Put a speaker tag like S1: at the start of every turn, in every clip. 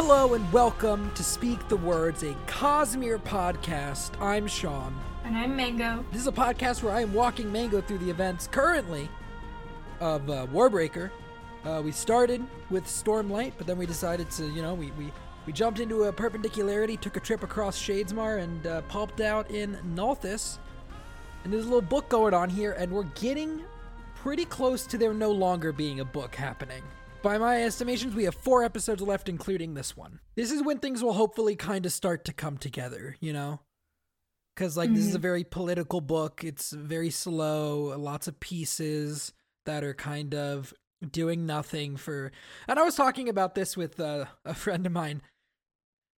S1: Hello and welcome to Speak the Words, a Cosmere podcast. I'm Sean.
S2: And I'm Mango.
S1: This is a podcast where I am walking Mango through the events currently of uh, Warbreaker. Uh, we started with Stormlight, but then we decided to, you know, we, we, we jumped into a perpendicularity, took a trip across Shadesmar, and uh, pulped out in Nalthis. And there's a little book going on here, and we're getting pretty close to there no longer being a book happening. By my estimations, we have four episodes left, including this one. This is when things will hopefully kind of start to come together, you know? Because, like, this is a very political book. It's very slow, lots of pieces that are kind of doing nothing for. And I was talking about this with uh, a friend of mine.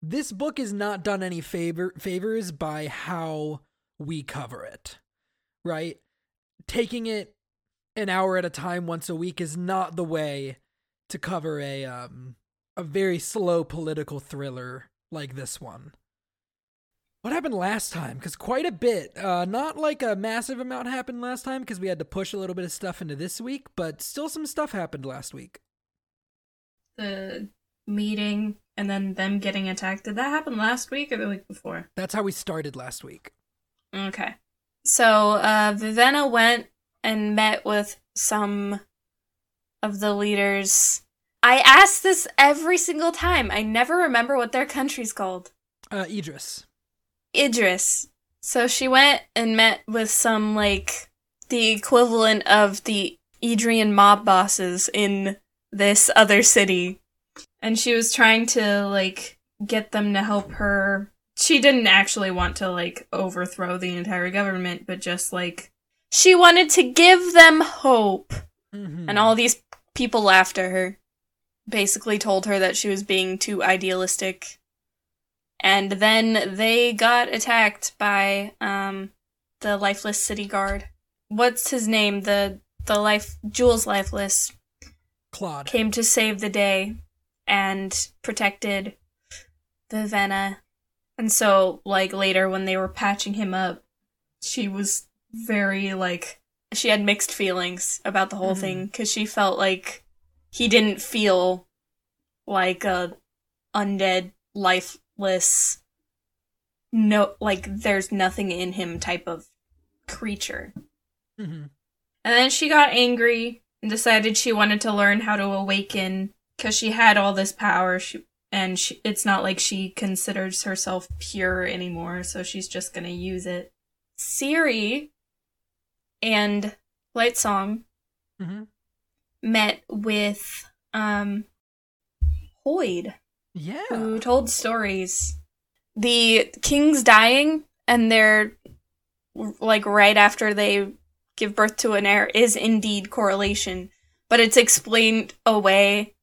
S1: This book is not done any favor favors by how we cover it, right? Taking it an hour at a time once a week is not the way to cover a um a very slow political thriller like this one. What happened last time? Because quite a bit. Uh, not like a massive amount happened last time because we had to push a little bit of stuff into this week, but still some stuff happened last week.
S2: The meeting and then them getting attacked. Did that happen last week or the week before?
S1: That's how we started last week.
S2: Okay. So, uh, Vivenna went and met with some of the leaders. I ask this every single time. I never remember what their country's called.
S1: Uh, Idris.
S2: Idris. So she went and met with some, like, the equivalent of the Idrian mob bosses in this other city. And she was trying to, like, get them to help her. She didn't actually want to, like, overthrow the entire government, but just, like, she wanted to give them hope.
S1: Mm-hmm.
S2: And all these people laughed at her. Basically told her that she was being too idealistic. And then they got attacked by um the lifeless city guard. What's his name? The the life Jewels lifeless
S1: Clod.
S2: came to save the day and protected the Vivenna. And so like later when they were patching him up, she was very like she had mixed feelings about the whole
S1: Mhm.
S2: thing cuz she felt like he didn't feel like a undead lifeless no like there's nothing in him type of creature.
S1: Mm-hmm.
S2: And then she got angry and decided she wanted to learn how to awaken because she had all this power. She, and she, it's not like she considers herself pure anymore, so she's just gonna use it. Siri and Lightsong
S1: Mm-hmm.
S2: met with um Hoid,
S1: Yeah.
S2: who told stories. The king's dying, and they're like right after they give birth to an heir is indeed correlation, but it's explained away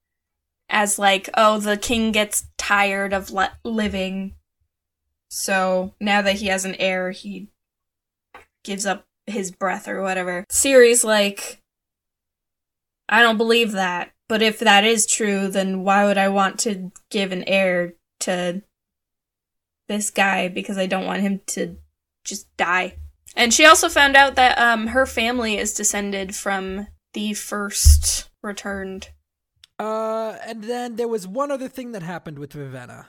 S2: as like, oh, the king gets tired of li- living, so now that he has an heir, he gives up his breath or whatever. Siri's like, I don't believe that. But if that is true, then why would I want to give an heir to this guy because I don't want him to just die. And she also found out that um her family is descended from the first returned.
S1: Uh, and then there was one other thing that happened with Vivenna.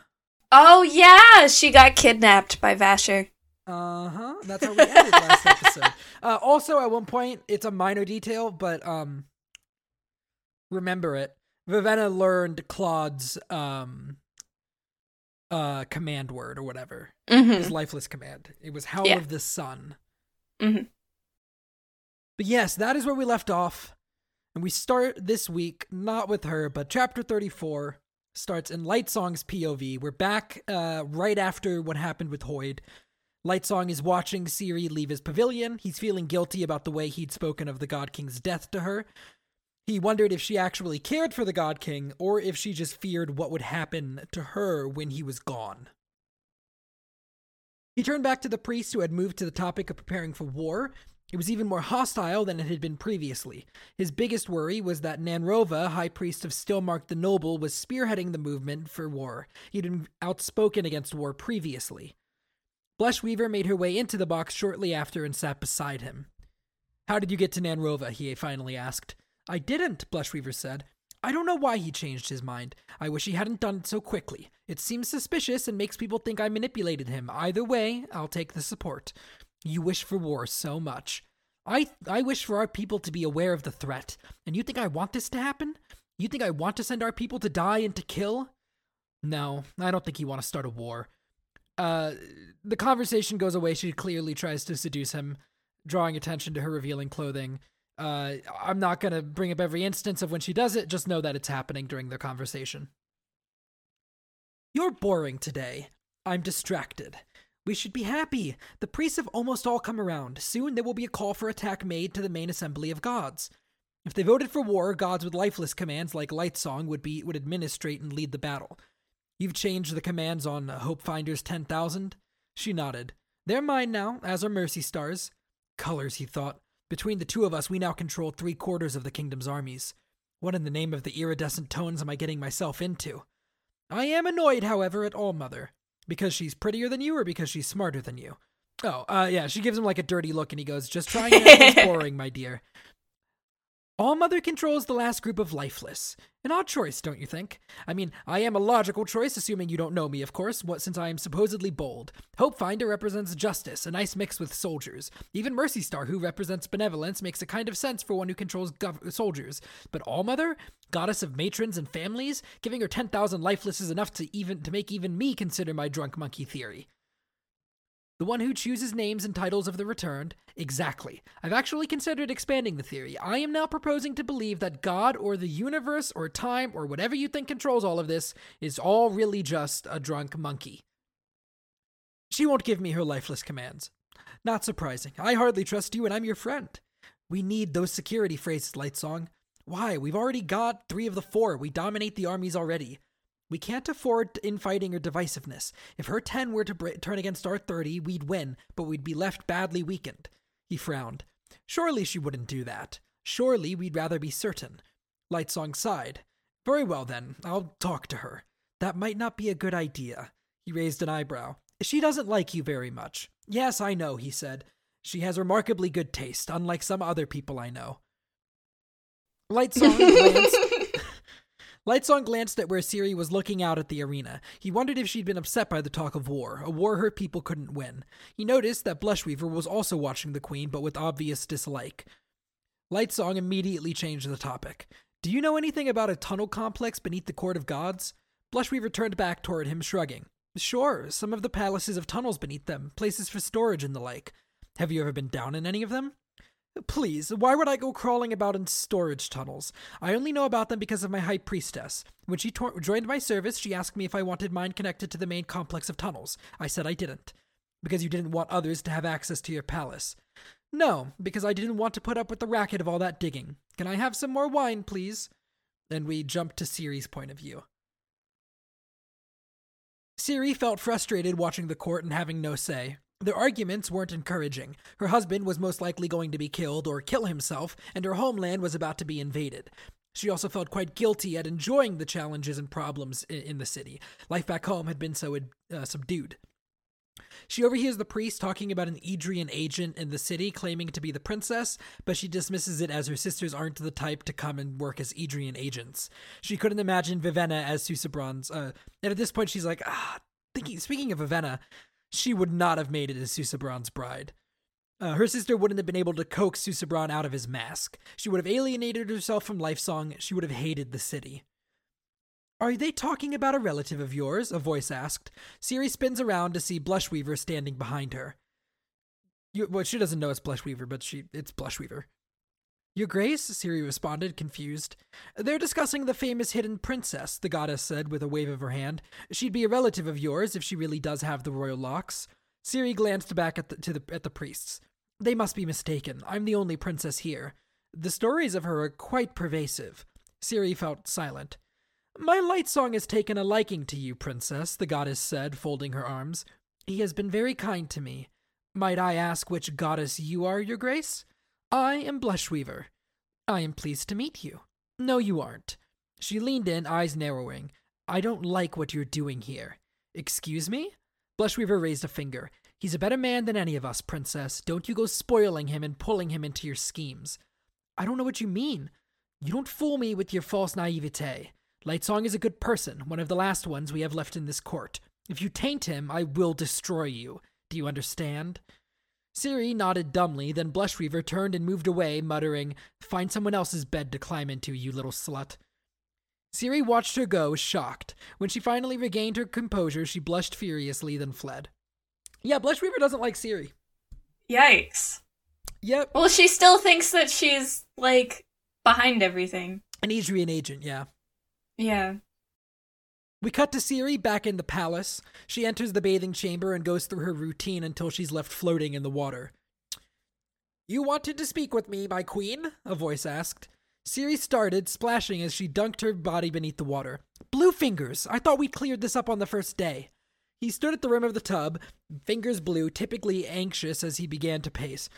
S2: Oh yeah, she got kidnapped by Vasher.
S1: Uh huh. That's how we ended last episode. Uh, also, at one point, it's a minor detail, but um, remember it. Vivenna learned Clod's um, uh, command word or whatever, his
S2: Mm-hmm.
S1: lifeless command. It was Howl
S2: Yeah.
S1: of the Sun.
S2: Mhm.
S1: But yes, that is where we left off, and we start this week not with her, but chapter thirty-four starts in Lightsong's POV. We're back uh, right after what happened with Hoid. Lightsong is watching Siri leave his pavilion. He's feeling guilty about the way he'd spoken of the God King's death to her. He wondered if she actually cared for the God King or if she just feared what would happen to her when he was gone. He turned back to the priest who had moved to the topic of preparing for war. It was even more hostile than it had been previously. His biggest worry was that Nanrovah, High Priest of Stillmark the Noble, was spearheading the movement for war. He'd been outspoken against war previously. Blushweaver made her way into the box shortly after and sat beside him. How did you get to Nanrovah? he finally asked. I didn't, Blushweaver said. I don't know why he changed his mind. I wish he hadn't done it so quickly. It seems suspicious and makes people think I manipulated him. Either way, I'll take the support. You wish for war so much. I I wish for our people to be aware of the threat. And you think I want this to happen? You think I want to send our people to die and to kill? No, I don't think you want to start a war. Uh, the conversation goes away. She clearly tries to seduce him, drawing attention to her revealing clothing. Uh, I'm not going to bring up every instance of when she does it, just know that it's happening during the conversation. You're boring today. I'm distracted. We should be happy. The priests have almost all come around. Soon there will be a call for attack made to the main assembly of gods. If they voted for war, gods with lifeless commands like Lightsong would be would administrate and lead the battle. You've changed the commands on Hopefinder's 10,000? She nodded. They're mine now, as are Mercystars. Colors, he thought. Between the two of us, we now control three quarters of the kingdom's armies. What in the name of the iridescent tones am I getting myself into? I am annoyed, however, at Allmother. Because she's prettier than you or because she's smarter than you? Oh, uh, yeah, she gives him like a dirty look and he goes, Just trying to boring, my dear. Allmother controls the last group of lifeless. An odd choice, don't you think? I mean, I am a logical choice, assuming you don't know me, of course, what, since I am supposedly bold. Hopefinder represents justice, a nice mix with soldiers. Even Mercystar, who represents benevolence, makes a kind of sense for one who controls gov- soldiers. But Allmother, goddess of matrons and families, giving her 10,000 lifeless is enough to even to make even me consider my drunk monkey theory. The one who chooses names and titles of the returned? Exactly. I've actually considered expanding the theory. I am now proposing to believe that God or the universe or time or whatever you think controls all of this is all really just a drunk monkey. She won't give me her lifeless commands. Not surprising. I hardly trust you and I'm your friend. We need those security phrases, Lightsong. Why? We've already got three of the four. We dominate the armies already. We can't afford infighting or divisiveness. If her 10 were to br- turn against our 30, we'd win, but we'd be left badly weakened. He frowned. Surely she wouldn't do that. Surely we'd rather be certain. Lightsong sighed. Very well then, I'll talk to her. That might not be a good idea. He raised an eyebrow. She doesn't like you very much. Yes, I know, he said. She has remarkably good taste, unlike some other people I know. Lightsong glanced Lightsong glanced at where Siri was looking out at the arena. He wondered if she'd been upset by the talk of war, a war her people couldn't win. He noticed that Blushweaver was also watching the Queen, but with obvious dislike. Lightsong immediately changed the topic. Do you know anything about a tunnel complex beneath the Court of Gods? Blushweaver turned back toward him, shrugging. Sure, some of the palaces have tunnels beneath them, places for storage and the like. Have you ever been down in any of them? Please, why would I go crawling about in storage tunnels? I only know about them because of my high priestess. When she joined my service, she asked me if I wanted mine connected to the main complex of tunnels. I said I didn't. Because you didn't want others to have access to your palace. No, because I didn't want to put up with the racket of all that digging. Can I have some more wine, please? Then we jumped to Siri's point of view. Siri felt frustrated watching the court and having no say. Their arguments weren't encouraging. Her husband was most likely going to be killed or kill himself, and her homeland was about to be invaded. She also felt quite guilty at enjoying the challenges and problems in the city. Life back home had been so uh, subdued. She overhears the priest talking about an Idrian agent in the city claiming to be the princess, but she dismisses it as her sisters aren't the type to come and work as Idrian agents. She couldn't imagine Vivenna as Susebron's, uh, and at this point she's like, ah, thinking, speaking of Vivenna, she would not have made it as Susebron's bride. Uh, her sister wouldn't have been able to coax Susebron out of his mask. She would have alienated herself from Lightsong. She would have hated the city. Are they talking about a relative of yours? A voice asked. Siri spins around to see Blushweaver standing behind her. You, well, she doesn't know it's Blushweaver, but she it's Blushweaver. Your Grace, Siri responded, confused. They're discussing the famous hidden princess, the goddess said with a wave of her hand. She'd be a relative of yours if she really does have the royal locks. Siri glanced back at the, to the, at the priests. They must be mistaken. I'm the only princess here. The stories of her are quite pervasive. Siri felt silent. My Lightsong has taken a liking to you, princess, the goddess said, folding her arms. He has been very kind to me. Might I ask which goddess you are, your grace? I am Blushweaver. I am pleased to meet you. No, you aren't. She leaned in, eyes narrowing. I don't like what you're doing here. Excuse me? Blushweaver raised a finger. He's a better man than any of us, princess. Don't you go spoiling him and pulling him into your schemes. I don't know what you mean. You don't fool me with your false naivete. Lightsong is a good person, one of the last ones we have left in this court. If you taint him, I will destroy you. Do you understand? Siri nodded dumbly, then Blushweaver turned and moved away, muttering, Find someone else's bed to climb into, you little slut. Siri watched her go, shocked. When she finally regained her composure, she blushed furiously, then fled. Yeah, Blushweaver doesn't like Siri.
S2: Yikes.
S1: Yep.
S2: Well, she still thinks that she's, like, behind everything.
S1: An Idrian agent, yeah.
S2: Yeah.
S1: We cut to Siri back in the palace. She enters the bathing chamber and goes through her routine until she's left floating in the water. You wanted to speak with me, my queen? A voice asked. Siri started, splashing as she dunked her body beneath the water. Bluefingers! I thought we'd cleared this up on the first day. He stood at the rim of the tub, fingers blue, typically anxious as he began to pace.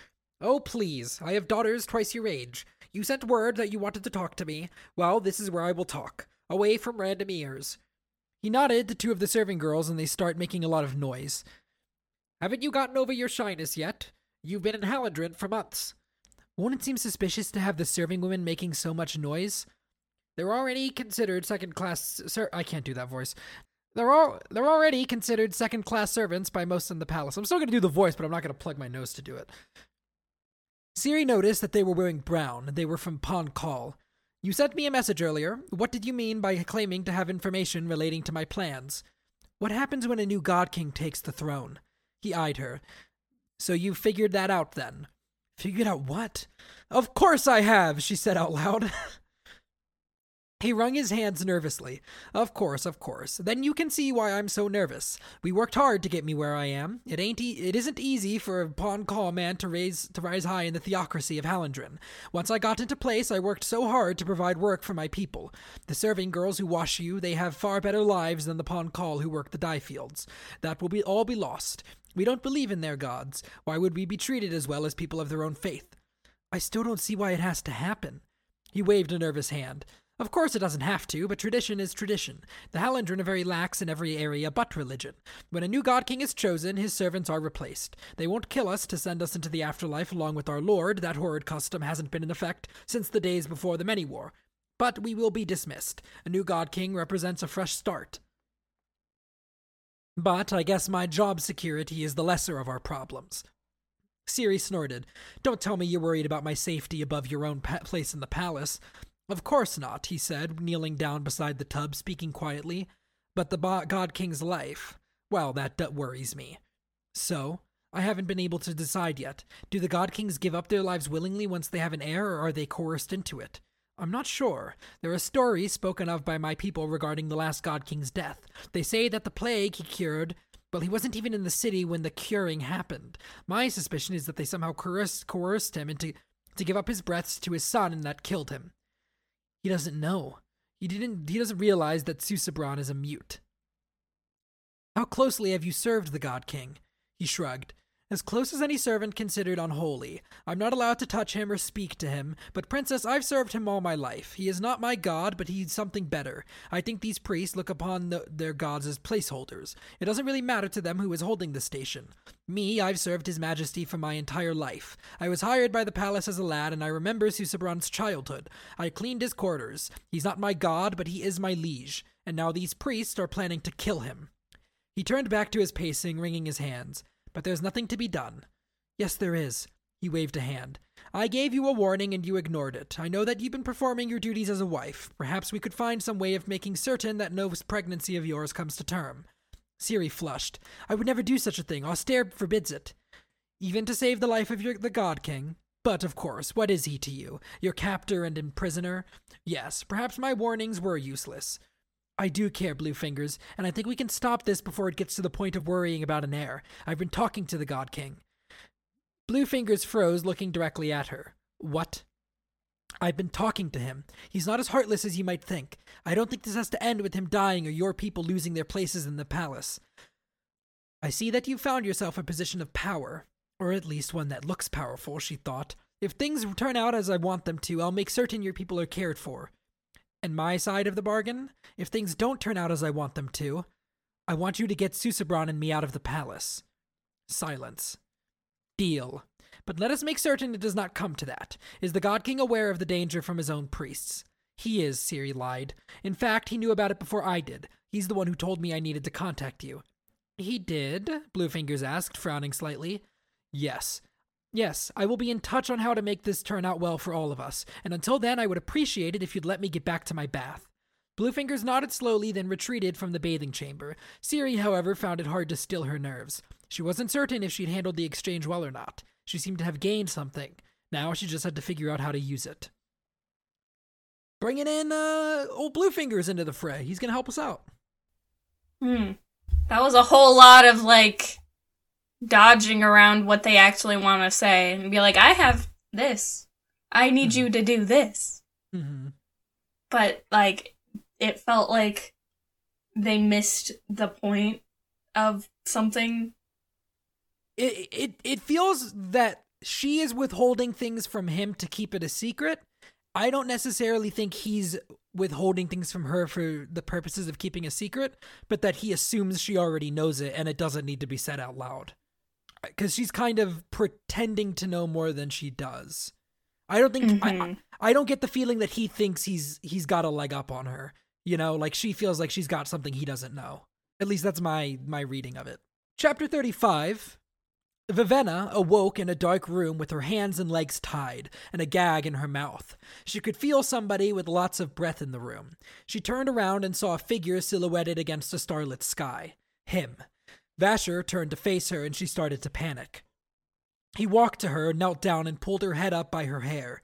S1: Oh, please, I have daughters twice your age. You sent word that you wanted to talk to me. Well, this is where I will talk, away from random ears. He nodded to two of the serving girls and they start making a lot of noise. Haven't you gotten over your shyness yet? You've been in Hallandren for months. Won't it seem suspicious to have the serving women making so much noise? They're already considered second class. Sir, I can't do that voice. They're all they're already considered second class servants by most in the palace. I'm still gonna do the voice, but I'm not gonna plug my nose to do it. Siri noticed that they were wearing brown. They were from Pahn Kahl. You sent me a message earlier. What did you mean by claiming to have information relating to my plans? What happens when a new God King takes the throne? He eyed her. So you figured that out then? Figured out what? Of course I have, she said out loud. He wrung his hands nervously. Of course, of course. Then you can see why I'm so nervous. We worked hard to get me where I am. It ain't e- it isn't easy for a Pahn Kahl man to raise to rise high in the theocracy of Hallandren. Once I got into place, I worked so hard to provide work for my people. The serving girls who wash you, they have far better lives than the Pahn Kahl who work the dye fields. That will be all be lost. We don't believe in their gods. Why would we be treated as well as people of their own faith? I still don't see why it has to happen. He waved a nervous hand. Of course, it doesn't have to, but tradition is tradition. The Hallandren are very lax in every area but religion. When a new god king is chosen, his servants are replaced. They won't kill us to send us into the afterlife along with our lord. That horrid custom hasn't been in effect since the days before the Manywar. But we will be dismissed. A new god king represents a fresh start. But I guess my job security is the lesser of our problems. Siri snorted. Don't tell me you're worried about my safety above your own pa- place in the palace. Of course not, he said, kneeling down beside the tub, speaking quietly. But the bo- God King's life, well, that d- worries me. So, I haven't been able to decide yet. Do the God Kings give up their lives willingly once they have an heir, or are they coerced into it? I'm not sure. There are stories spoken of by my people regarding the last God King's death. They say that the plague he cured well, he wasn't even in the city when the curing happened. My suspicion is that they somehow coerced, coerced him into to give up his breaths to his son, and that killed him. He doesn't know. He didn't. He doesn't realize that Susebron is a mute. How closely have you served the God King? He shrugged. As close as any servant considered unholy. I'm not allowed to touch him or speak to him, but Princess, I've served him all my life. He is not my god, but he's something better. I think these priests look upon the, their gods as placeholders. It doesn't really matter to them who is holding the station. Me, I've served His Majesty for my entire life. I was hired by the palace as a lad, and I remember Susebron's childhood. I cleaned his quarters. He's not my god, but he is my liege. And now these priests are planning to kill him. He turned back to his pacing, wringing his hands. But there's nothing to be done. Yes, there is. He waved a hand. I gave you a warning and you ignored it. I know that you've been performing your duties as a wife. Perhaps we could find some way of making certain that no pregnancy of yours comes to term. Siri flushed. I would never do such a thing. Austre forbids it. Even to save the life of your, the God King. But, of course, what is he to you? Your captor and imprisoner? Yes, perhaps my warnings were useless. I do care, Bluefingers, and I think we can stop this before it gets to the point of worrying about an heir. I've been talking to the God King. Bluefingers froze, looking directly at her. What? I've been talking to him. He's not as heartless as you might think. I don't think this has to end with him dying or your people losing their places in the palace. I see that you've found yourself a position of power, or at least one that looks powerful, she thought. If things turn out as I want them to, I'll make certain your people are cared for. And my side of the bargain? If things don't turn out as I want them to, I want you to get Susebron and me out of the palace. Silence. Deal. But let us make certain it does not come to that. Is the God King aware of the danger from his own priests? He is, Siri lied. In fact, he knew about it before I did. He's the one who told me I needed to contact you. He did? Bluefingers asked, frowning slightly. Yes. Yes, I will be in touch on how to make this turn out well for all of us, and until then I would appreciate it if you'd let me get back to my bath. Bluefingers nodded slowly, then retreated from the bathing chamber. Siri, however, found it hard to still her nerves. She wasn't certain if she'd handled the exchange well or not. She seemed to have gained something. Now she just had to figure out how to use it. Bringing in uh, old Bluefingers into the fray. He's gonna help us out.
S2: Hmm. That was a whole lot of like dodging around what they actually want to say and be like, I have this. I need you to do this.
S1: Mm-hmm.
S2: But like, it felt like they missed the point of something.
S1: It, it it feels that she is withholding things from him to keep it a secret. I don't necessarily think he's withholding things from her for the purposes of keeping a secret, but that he assumes she already knows it and it doesn't need to be said out loud. Because she's kind of pretending to know more than she does. I don't think I,
S2: Mhm.
S1: I don't get the feeling that he thinks he's he's got a leg up on her. You know, like she feels like she's got something he doesn't know. At least that's my my reading of it. Chapter 35. Vivenna awoke in a dark room with her hands and legs tied and a gag in her mouth. She could feel somebody with lots of breath in the room. She turned around and saw a figure silhouetted against a starlit sky. Him. Vasher turned to face her and she started to panic. He walked to her, knelt down, and pulled her head up by her hair.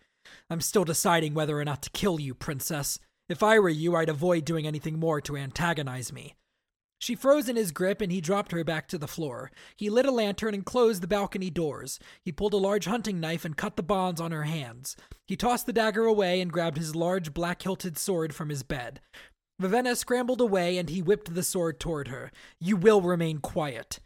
S1: I'm still deciding whether or not to kill you, princess. If I were you, I'd avoid doing anything more to antagonize me. She froze in his grip and he dropped her back to the floor. He lit a lantern and closed the balcony doors. He pulled a large hunting knife and cut the bonds on her hands. He tossed the dagger away and grabbed his large black hilted sword from his bed. Vivenna scrambled away and he whipped the sword toward her. You will remain quiet.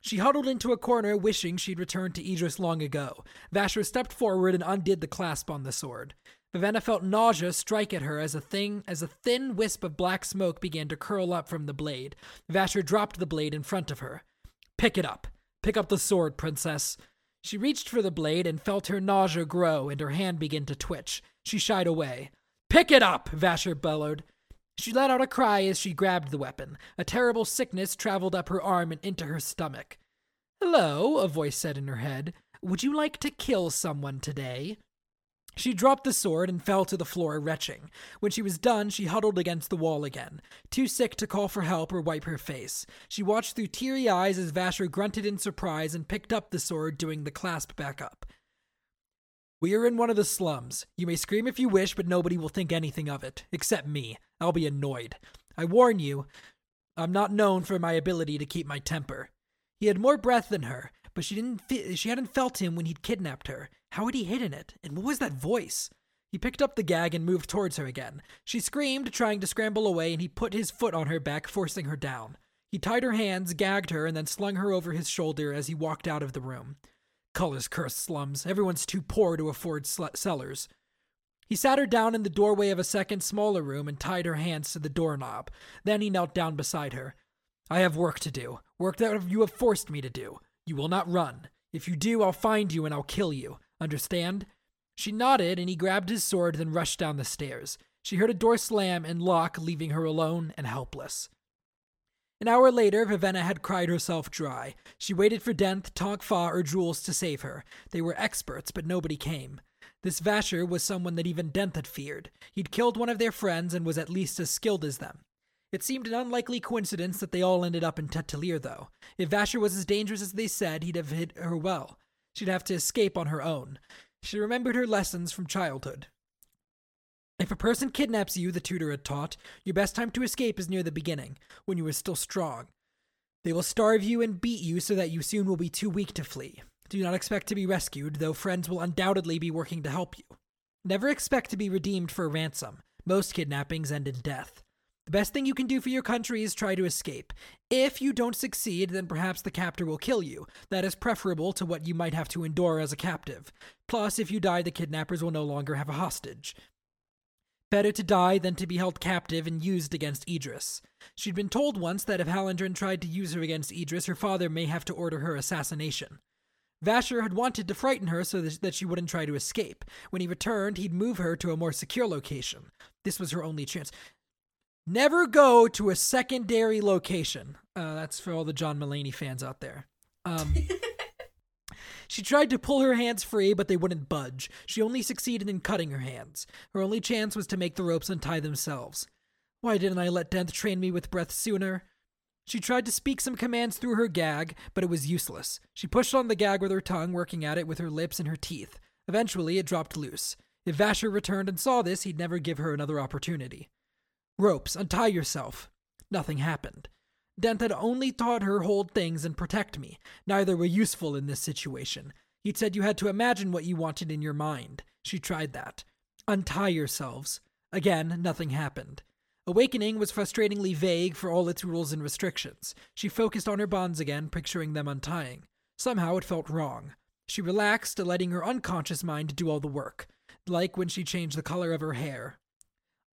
S1: She huddled into a corner, wishing she'd returned to Idris long ago. Vasher stepped forward and undid the clasp on the sword. Vivenna felt nausea strike at her as a thing as a thin wisp of black smoke began to curl up from the blade. Vasher dropped the blade in front of her. Pick it up. Pick up the sword, princess. She reached for the blade and felt her nausea grow and her hand begin to twitch. She shied away. Pick it up, Vasher bellowed. She let out a cry as she grabbed the weapon. A terrible sickness traveled up her arm and into her stomach. Hello, a voice said in her head. Would you like to kill someone today? She dropped the sword and fell to the floor, retching. When she was done, she huddled against the wall again, too sick to call for help or wipe her face. She watched through teary eyes as Vasher grunted in surprise and picked up the sword, doing the clasp back up. We are in one of the slums. You may scream if you wish, but nobody will think anything of it, except me. I'll be annoyed. I warn you, I'm not known for my ability to keep my temper. He had more breath than her, but she didn't she hadn't felt him when he'd kidnapped her. How had he hidden it? And what was that voice? He picked up the gag and moved towards her again. She screamed, trying to scramble away, and he put his foot on her back, forcing her down. He tied her hands, gagged her, and then slung her over his shoulder as he walked out of the room. Color's cursed slums. Everyone's too poor to afford sl- cellars. He sat her down in the doorway of a second, smaller room and tied her hands to the doorknob. Then he knelt down beside her. I have work to do. Work that you have forced me to do. You will not run. If you do, I'll find you and I'll kill you. Understand? She nodded and he grabbed his sword, then rushed down the stairs. She heard a door slam and lock, leaving her alone and helpless. An hour later, Vivenna had cried herself dry. She waited for Denth, Tonk Fah, or Jewels to save her. They were experts, but nobody came. This Vasher was someone that even Denth had feared. He'd killed one of their friends and was at least as skilled as them. It seemed an unlikely coincidence that they all ended up in T'Telir, though. If Vasher was as dangerous as they said, he'd have hit her well. She'd have to escape on her own. She remembered her lessons from childhood. If a person kidnaps you, the tutor had taught, your best time to escape is near the beginning, when you are still strong. They will starve you and beat you so that you soon will be too weak to flee. Do not expect to be rescued, though friends will undoubtedly be working to help you. Never expect to be redeemed for a ransom. Most kidnappings end in death. The best thing you can do for your country is try to escape. If you don't succeed, then perhaps the captor will kill you. That is preferable to what you might have to endure as a captive. Plus, if you die, the kidnappers will no longer have a hostage. Better to die than to be held captive and used against Idris. She'd been told once that if Hallandren tried to use her against Idris, her father may have to order her assassination. Vasher had wanted to frighten her so that she wouldn't try to escape. When he returned, he'd move her to a more secure location. This was her only chance. Never go to a secondary location. Uh, that's for all the John Mulaney fans out there. Um, she tried to pull her hands free, but they wouldn't budge. She only succeeded in cutting her hands. Her only chance was to make the ropes untie themselves. Why didn't I let Denth train me with breath sooner? She tried to speak some commands through her gag, but it was useless. She pushed on the gag with her tongue, working at it with her lips and her teeth. Eventually, it dropped loose. If Vasher returned and saw this, he'd never give her another opportunity. Ropes, untie yourself. Nothing happened. Denth had only taught her hold things and protect me. Neither were useful in this situation. He'd said you had to imagine what you wanted in your mind. She tried that. Untie yourselves. Again, nothing happened. Awakening was frustratingly vague for all its rules and restrictions. She focused on her bonds again, picturing them untying. Somehow it felt wrong. She relaxed, letting her unconscious mind do all the work, like when she changed the color of her hair.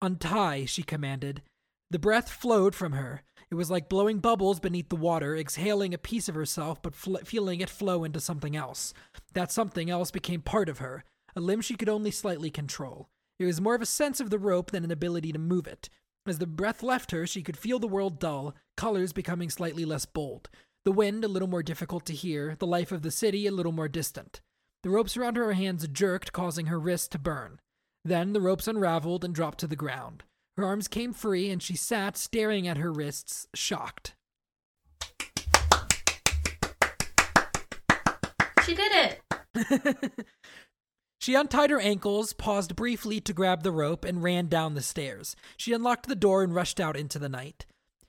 S1: Untie, she commanded. The breath flowed from her. It was like blowing bubbles beneath the water, exhaling a piece of herself but fl- feeling it flow into something else. That something else became part of her, a limb she could only slightly control. It was more of a sense of the rope than an ability to move it. As the breath left her, she could feel the world dull, colors becoming slightly less bold. The wind a little more difficult to hear, the life of the city a little more distant. The ropes around her hands jerked, causing her wrists to burn. Then the ropes unraveled and dropped to the ground. Her arms came free, and she sat staring at her wrists, shocked.
S2: She did it!
S1: She untied her ankles, paused briefly to grab the rope, and ran down the stairs. She unlocked the door and rushed out into the night.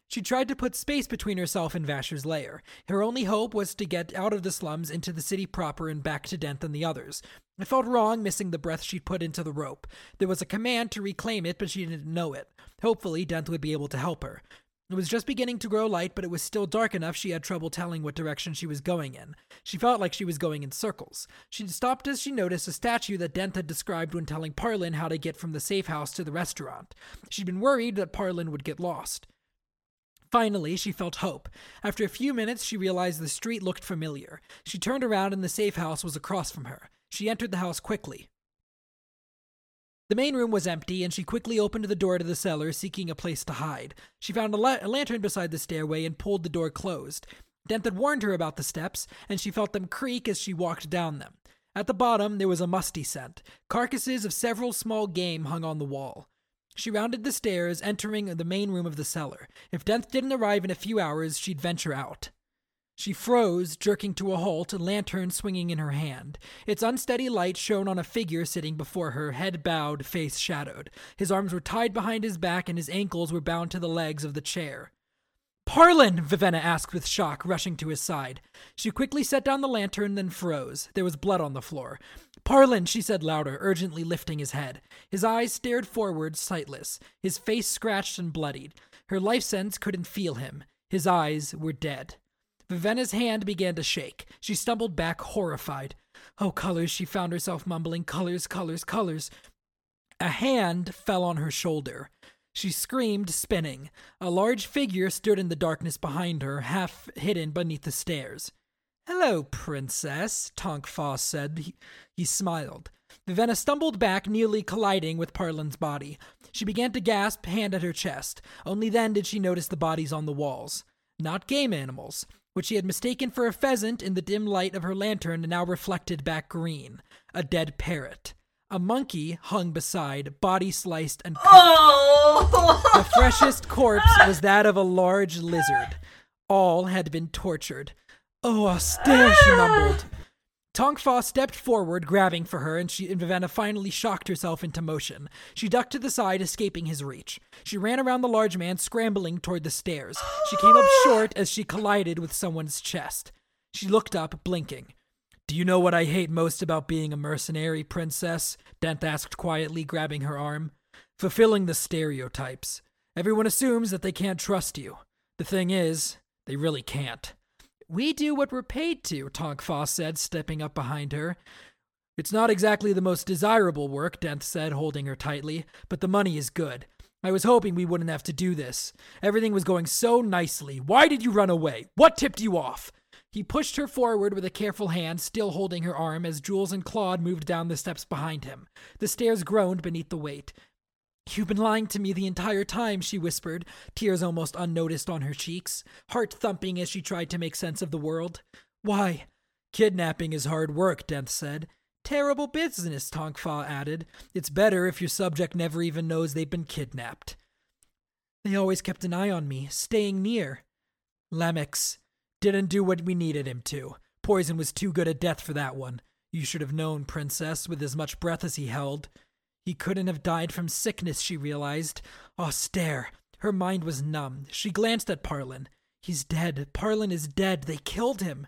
S1: She tried to put space between herself and Vasher's lair. Her only hope was to get out of the slums into the city proper and back to Denth and the others. It felt wrong missing the breath she'd put into the rope. There was a command to reclaim it, but she didn't know it. Hopefully, Denth would be able to help her. It was just beginning to grow light, but it was still dark enough she had trouble telling what direction she was going in. She felt like she was going in circles. She stopped as she noticed a statue that Denth had described when telling Parlin how to get from the safe house to the restaurant. She'd been worried that Parlin would get lost. Finally, she felt hope. After a few minutes, she realized the street looked familiar. She turned around and the safe house was across from her. She entered the house quickly. The main room was empty, and she quickly opened the door to the cellar, seeking a place to hide. She found a, la- a lantern beside the stairway and pulled the door closed. Denth had warned her about the steps, and she felt them creak as she walked down them. At the bottom, there was a musty scent. Carcasses of several small game hung on the wall. She rounded the stairs, entering the main room of the cellar. If Denth didn't arrive in a few hours, she'd venture out. She froze, jerking to a halt, a lantern swinging in her hand. Its unsteady light shone on a figure sitting before her, head bowed, face shadowed. His arms were tied behind his back, and his ankles were bound to the legs of the chair. Parlin! Vivenna asked with shock, rushing to his side. She quickly set down the lantern, then froze. There was blood on the floor. Parlin, she said louder, urgently lifting his head. His eyes stared forward, sightless, his face scratched and bloodied. Her life sense couldn't feel him. His eyes were dead. Vivenna's hand began to shake. She stumbled back, horrified. Oh, colors, she found herself mumbling. Colors, colors, colors. A hand fell on her shoulder. She screamed, spinning. A large figure stood in the darkness behind her, half hidden beneath the stairs. Hello, princess, Tonk said. He, he smiled. Vivenna stumbled back, nearly colliding with Parlin's body. She began to gasp, hand at her chest. Only then did she notice the bodies on the walls. Not game animals which she had mistaken for a pheasant in the dim light of her lantern now reflected back green. A dead parrot. A monkey hung beside, body sliced and cut.
S2: Oh!
S1: the freshest corpse was that of a large lizard. All had been tortured. Oh, Austre, she mumbled. Tonk Fah stepped forward, grabbing for her, and, she, and Vivenna finally shocked herself into motion. She ducked to the side, escaping his reach. She ran around the large man, scrambling toward the stairs. She came up short as she collided with someone's chest. She looked up, blinking. Do you know what I hate most about being a mercenary, princess? Denth asked quietly, grabbing her arm. Fulfilling the stereotypes. Everyone assumes that they can't trust you. The thing is, they really can't. We do what we're paid to, Tonk Fah said, stepping up behind her. It's not exactly the most desirable work, Denth said, holding her tightly, but the money is good. I was hoping we wouldn't have to do this. Everything was going so nicely. Why did you run away? What tipped you off? He pushed her forward with a careful hand, still holding her arm, as Jewels and Clod moved down the steps behind him. The stairs groaned beneath the weight. You've been lying to me the entire time, she whispered, tears almost unnoticed on her cheeks, heart thumping as she tried to make sense of the world. Why? Kidnapping is hard work, Denth said. Terrible business, Tonk Fah added. It's better if your subject never even knows they've been kidnapped. They always kept an eye on me, staying near. Lemex didn't do what we needed him to. Poison was too good a death for that one. You should have known, Princess, with as much breath as he held. He couldn't have died from sickness, she realized. Oh, Austre. Her mind was numb. She glanced at Parlin. He's dead. Parlin is dead. They killed him.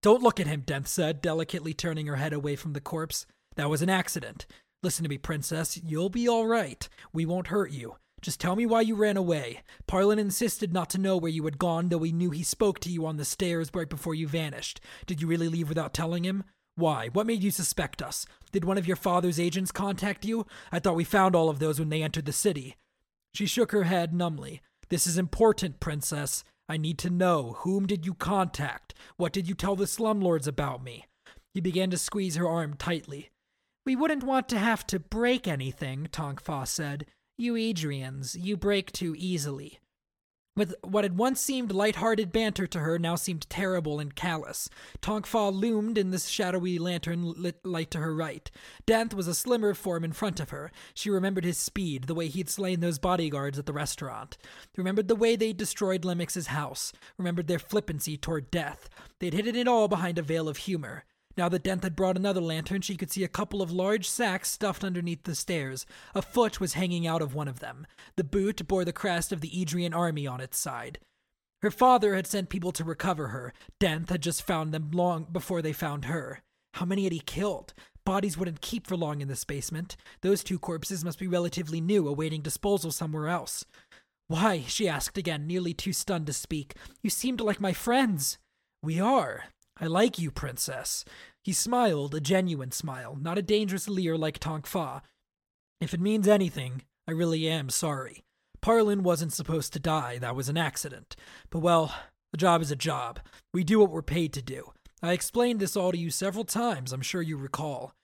S1: Don't look at him, Denth said, delicately turning her head away from the corpse. That was an accident. Listen to me, Princess. You'll be all right. We won't hurt you. Just tell me why you ran away. Parlin insisted not to know where you had gone, though he knew he spoke to you on the stairs right before you vanished. Did you really leave without telling him? Why? What made you suspect us? Did one of your father's agents contact you? I thought we found all of those when they entered the city. She shook her head numbly. This is important, Princess. I need to know. Whom did you contact? What did you tell the slumlords about me? He began to squeeze her arm tightly. We wouldn't want to have to break anything, Tonk Fah said. You Idrians, you break too easily. With what had once seemed light-hearted banter to her now seemed terrible and callous. Tonk Fah loomed in the shadowy lantern lit light to her right. Denth was a slimmer form in front of her. She remembered his speed, the way he'd slain those bodyguards at the restaurant. Remembered the way they'd destroyed Lemex's house. Remembered their flippancy toward death. They'd hidden it all behind a veil of humor. Now that Denth had brought another lantern, she could see a couple of large sacks stuffed underneath the stairs. A foot was hanging out of one of them. The boot bore the crest of the Idrian army on its side. Her father had sent people to recover her. Denth had just found them long before they found her. How many had he killed? Bodies wouldn't keep for long in this basement. Those two corpses must be relatively new, awaiting disposal somewhere else. Why? she asked again, nearly too stunned to speak. You seemed like my friends. We are. I like you, princess. He smiled, a genuine smile, not a dangerous leer like Tonk Fah. If it means anything, I really am sorry. Parlin wasn't supposed to die, that was an accident. But well, a job is a job. We do what we're paid to do. I explained this all to you several times, I'm sure you recall.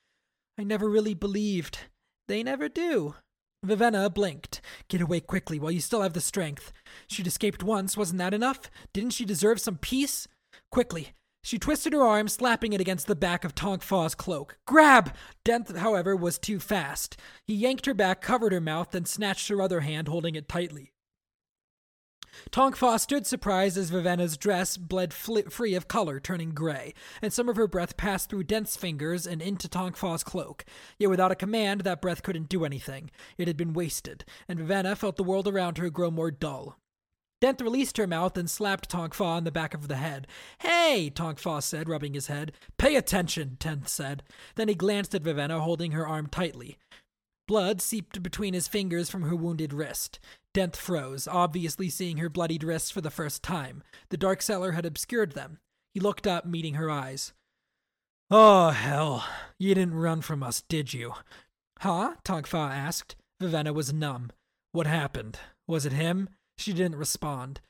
S1: I never really believed. They never do. Vivenna blinked. Get away quickly while you still have the strength. She'd escaped once, wasn't that enough? Didn't she deserve some peace? Quickly, she twisted her arm, slapping it against the back of Tonk Fah's cloak. Grab! Denth, however, was too fast. He yanked her back, covered her mouth, then snatched her other hand, holding it tightly. Tonk Fah stood surprised as Vivenna's dress bled fl- free of color, turning gray, and some of her breath passed through Denth's fingers and into Tonk Fah's cloak. Yet without a command, that breath couldn't do anything. It had been wasted, and Vivenna felt the world around her grow more dull. Denth released her mouth and slapped Tonk Fah on the back of the head. Hey, Tonk Fah said, rubbing his head. Pay attention, Denth said. Then he glanced at Vivenna, holding her arm tightly. Blood seeped between his fingers from her wounded wrist. Denth froze, obviously seeing her bloodied wrists for the first time. The dark cellar had obscured them. He looked up, meeting her eyes. Oh, hell. You didn't run from us, did you? Huh? Tonk Fah asked. Vivenna was numb. What happened? Was it him? She didn't respond.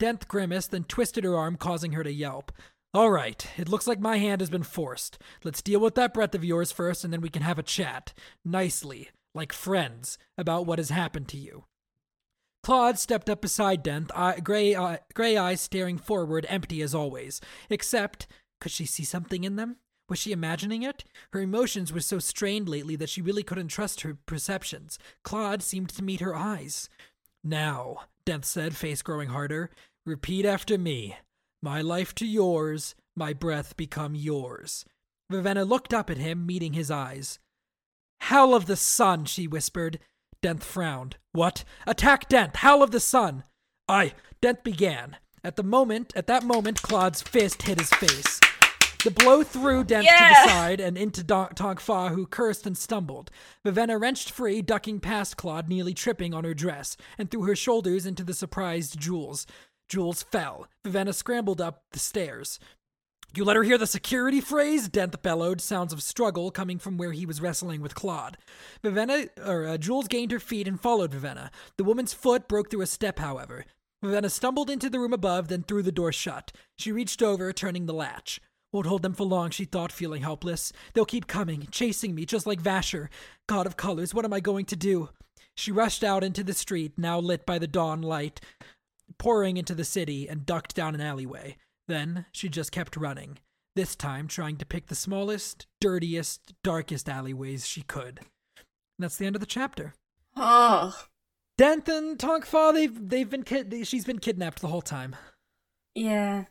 S1: Denth grimaced, then twisted her arm, causing her to yelp. All right, it looks like my hand has been forced. Let's deal with that breath of yours first, and then we can have a chat. Nicely, like friends, about what has happened to you. Clod stepped up beside Denth, eye, gray, eye, gray eyes staring forward, empty as always. Except, could she see something in them? Was she imagining it? Her emotions were so strained lately that she really couldn't trust her perceptions. Clod seemed to meet her eyes. Now, Denth said, face growing harder. Repeat after me. My life to yours, my breath become yours. Vivenna looked up at him, meeting his eyes. Howl of the sun, she whispered. Denth frowned. What? Attack Denth! Howl of the sun! I. Denth began. At the moment, at that moment, Clod's fist hit his face. The blow threw Denth yeah. to the side and into Tonk Fah, who cursed and stumbled. Vivenna wrenched free, ducking past Clod, nearly tripping on her dress, and threw her shoulders into the surprised Jewels. Jewels fell. Vivenna scrambled up the stairs. You let her hear the security phrase? Denth bellowed, sounds of struggle coming from where he was wrestling with Clod. Vivenna, or uh, Jewels gained her feet and followed Vivenna. The woman's foot broke through a step, however. Vivenna stumbled into the room above, then threw the door shut. She reached over, turning the latch. Won't hold them for long, she thought, feeling helpless. They'll keep coming, chasing me, just like Vasher. God of colors, what am I going to do? She rushed out into the street, now lit by the dawn light, pouring into the city, and ducked down an alleyway. Then she just kept running, this time trying to pick the smallest, dirtiest, darkest alleyways she could. And that's the end of the chapter.
S2: Oh,
S1: Denth and Tonk Fah, they've they've been kid- she's been kidnapped the whole time.
S2: yeah.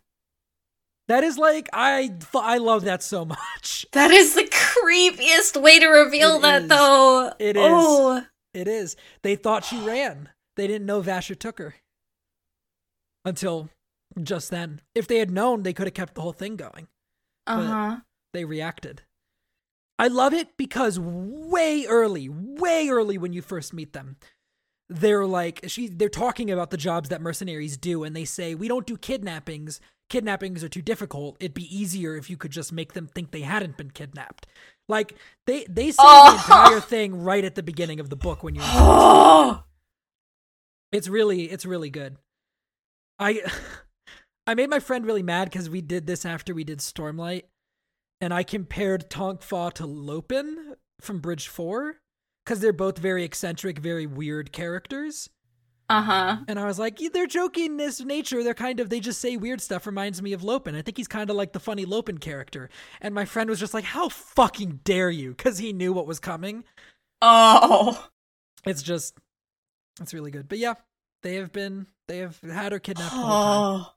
S1: That is like I I love that so much.
S2: That is the creepiest way to reveal
S1: It
S2: that,
S1: is.
S2: though.
S1: It is.
S2: Oh,
S1: It is. They thought she ran. They didn't know Vasher took her. Until just then. If they had known, they could have kept the whole thing going.
S2: uh huh.
S1: They reacted. I love it because way early, way early when you first meet them, they're like she they're talking about the jobs that mercenaries do and they say, "We don't do kidnappings. Kidnappings are too difficult. It'd be easier if you could just make them think they hadn't been kidnapped." Like they they say
S2: Oh.
S1: the entire thing right at the beginning of the book when you're
S2: Oh,
S1: it's really it's really good. I I made my friend really mad because we did this after we did Stormlight, and I compared Tonk Fah to Lopen from Bridge Four because they're both very eccentric, very weird characters.
S2: Uh huh.
S1: And I was like, "Yeah, they're joking this nature. They're kind of they just say weird stuff. Reminds me of Lopen. I think he's kind of like the funny Lopen character. And my friend was just like, "How fucking dare you?" Because he knew what was coming.
S2: Oh,
S1: It's just, it's really good. But yeah, they have been, they have had her kidnapped the whole time.
S2: oh.